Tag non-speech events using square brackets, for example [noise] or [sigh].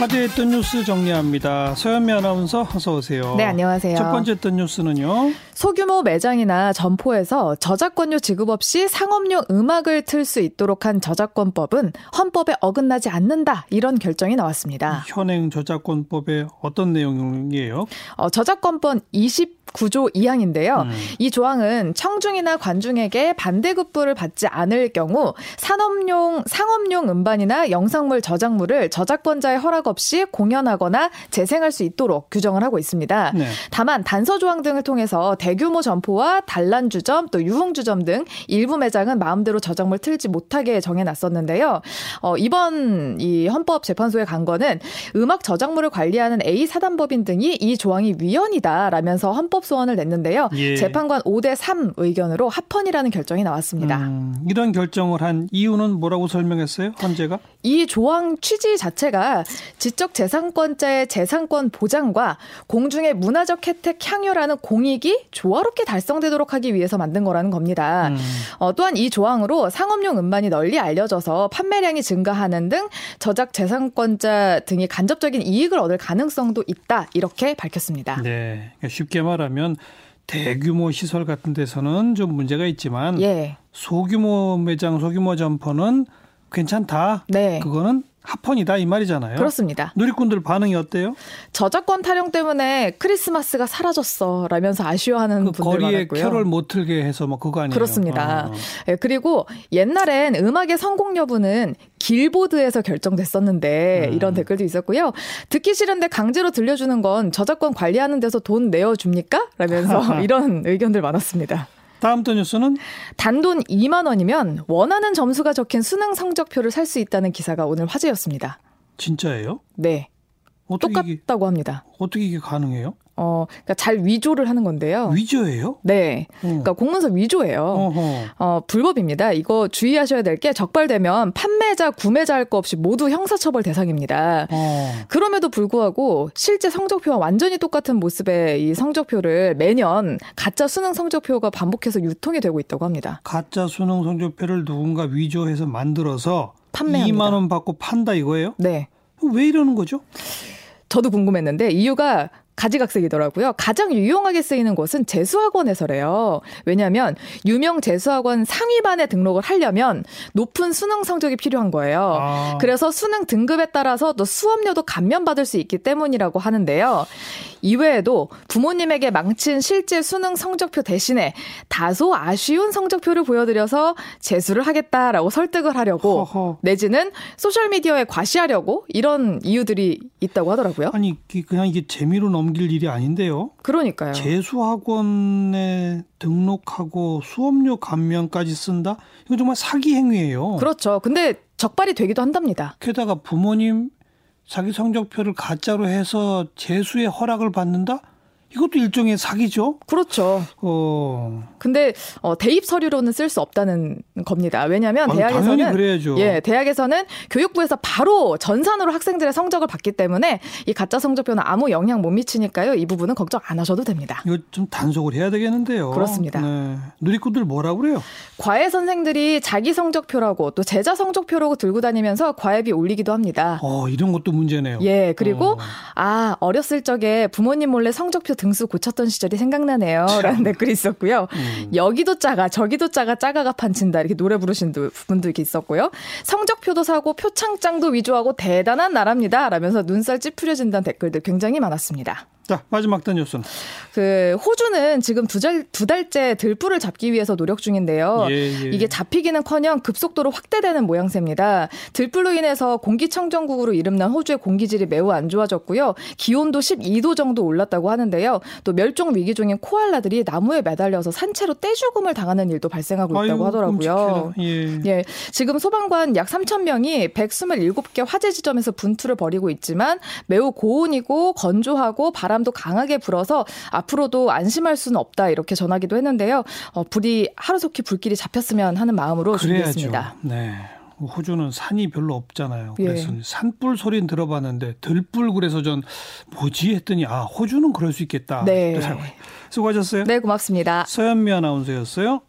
화제했던 뉴스 정리합니다. 서현미 아나운서 어서 오세요. 네, 안녕하세요. 첫 번째 했던 뉴스는요. 소규모 매장이나 점포에서 저작권료 지급 없이 상업용 음악을 틀 수 있도록 한 저작권법은 헌법에 어긋나지 않는다. 이런 결정이 나왔습니다. 현행 저작권법의 어떤 내용이에요? 어, 저작권법 20 9조 2항인데요. 음. 이 조항은 청중이나 관중에게 반대급부를 받지 않을 경우 산업용 상업용 음반이나 영상물 저작물을 저작권자의 허락 없이 공연하거나 재생할 수 있도록 규정을 하고 있습니다. 네. 다만 단서 조항 등을 통해서 대규모 점포와 단란주점 또 유흥주점 등 일부 매장은 마음대로 저작물 틀지 못하게 정해놨었는데요. 어, 이번 이 헌법재판소에 간 거는 음악 저작물을 관리하는 A 사단법인 등이 이 조항이 위헌이다라면서 헌법 합법 소원을 냈는데요. 예. 재판관 5대 3 의견으로 합헌이라는 결정이 나왔습니다. 음, 이런 결정을 한 이유는 뭐라고 설명했어요? 헌재가? 이 조항 취지 자체가 지적 재산권자의 재산권 보장과 공중의 문화적 혜택 향유라는 공익이 조화롭게 달성되도록 하기 위해서 만든 거라는 겁니다. 음. 어, 또한 이 조항으로 상업용 음반이 널리 알려져서 판매량이 증가하는 등 저작 재산권자 등이 간접적인 이익을 얻을 가능성도 있다 이렇게 밝혔습니다. 네, 쉽게 말하면 말하면 대규모 시설 같은 데서는 좀 문제가 있지만 예. 소규모 매장, 소규모 점포는 괜찮다. 네. 그거는 합헌이다 이 말이잖아요. 그렇습니다. 누리꾼들 반응이 어때요? 저작권 타령 때문에 크리스마스가 사라졌어 라면서 아쉬워하는 그 분들 거리에 많았고요. 캐롤 못 틀게 해서 뭐 그거 아니에요? 그렇습니다. 어. 네, 그리고 옛날엔 음악의 성공 여부는 길보드에서 결정됐었는데 음. 이런 댓글도 있었고요. 듣기 싫은데 강제로 들려주는 건 저작권 관리하는 데서 돈 내어줍니까? 라면서 [laughs] 이런 의견들 많았습니다. 다음 또 뉴스는 단돈 2만 원이면 원하는 점수가 적힌 수능 성적표를 살 수 있다는 기사가 오늘 화제였습니다. 진짜예요? 네. 똑같다고 합니다. 어떻게 이게 가능해요? 어, 그러니까 잘 위조를 하는 건데요. 위조예요? 네. 어. 그러니까 공문서 위조예요. 어허. 어, 불법입니다. 이거 주의하셔야 될 게 적발되면 판매자, 구매자 할 거 없이 모두 형사처벌 대상입니다. 어. 그럼에도 불구하고 실제 성적표와 완전히 똑같은 모습의 이 성적표를 매년 가짜 수능 성적표가 반복해서 유통이 되고 있다고 합니다. 가짜 수능 성적표를 누군가 위조해서 만들어서 판매합니다. 2만 원 받고 판다 이거예요? 네. 왜 이러는 거죠? 저도 궁금했는데 이유가 가지각색이더라고요. 가장 유용하게 쓰이는 곳은 재수학원에서래요. 왜냐하면 유명 재수학원 상위반에 등록을 하려면 높은 수능 성적이 필요한 거예요. 아. 그래서 수능 등급에 따라서 또 수업료도 감면받을 수 있기 때문이라고 하는데요. 이외에도 부모님에게 망친 실제 수능 성적표 대신에 다소 아쉬운 성적표를 보여드려서 재수를 하겠다라고 설득을 하려고 허허. 내지는 소셜미디어에 과시하려고 이런 이유들이 있다고 하더라고요. 아니 그냥 이게 재미로 넘길 일이 아닌데요. 그러니까요. 재수학원에 등록하고 수업료 감면까지 쓴다? 이거 정말 사기 행위예요. 그렇죠. 근데 적발이 되기도 한답니다. 게다가 부모님 자기 성적표를 가짜로 해서 재수의 허락을 받는다? 이것도 일종의 사기죠. 그렇죠. 어. 근데 어, 대입 서류로는 쓸 수 없다는 겁니다. 왜냐하면 아니, 대학에서는 그래야죠. 예, 대학에서는 교육부에서 바로 전산으로 학생들의 성적을 받기 때문에 이 가짜 성적표는 아무 영향 못 미치니까요. 이 부분은 걱정 안 하셔도 됩니다. 이거 좀 단속을 해야 되겠는데요. 그렇습니다. 네. 누리꾼들 뭐라 그래요? 과외 선생들이 자기 성적표라고 또 제자 성적표라고 들고 다니면서 과외비 올리기도 합니다. 어, 이런 것도 문제네요. 예, 그리고 어. 아 어렸을 적에 부모님 몰래 성적표 등수 고쳤던 시절이 생각나네요. 라는 댓글이 있었고요. 음. 여기도 작아, 저기도 작아, 짜가가 판친다. 이렇게 노래 부르신 분도 이렇게 있었고요. 성적표도 사고 표창장도 위조하고 대단한 나라입니다. 라면서 눈살 찌푸려진다는 댓글들 굉장히 많았습니다. 자, 마지막 단 뉴스는. 그, 호주는 지금 두, 달, 두 달째 들불을 잡기 위해서 노력 중인데요. 예, 예. 이게 잡히기는 커녕 급속도로 확대되는 모양새입니다. 들불로 인해서 공기청정국으로 이름난 호주의 공기질이 매우 안 좋아졌고요. 기온도 12도 정도 올랐다고 하는데요. 또 멸종 위기 중인 코알라들이 나무에 매달려서 산채로 떼죽음을 당하는 일도 발생하고 있다고 아이고, 하더라고요. 예. 예. 지금 소방관 약 3천 명이 127개 화재 지점에서 분투를 벌이고 있지만 매우 고온이고 건조하고 바람 바람도 강하게 불어서 앞으로도 안심할 수는 없다 이렇게 전하기도 했는데요. 어, 불이 하루속히 불길이 잡혔으면 하는 마음으로 그래야죠. 준비했습니다. 네. 호주는 산이 별로 없잖아요. 예. 그래서 예. 산불 소리는 들어봤는데 들불 그래서 전 뭐지 했더니 아 호주는 그럴 수 있겠다. 네. 수고하셨어요. 네 고맙습니다. 서현미 아나운서였어요.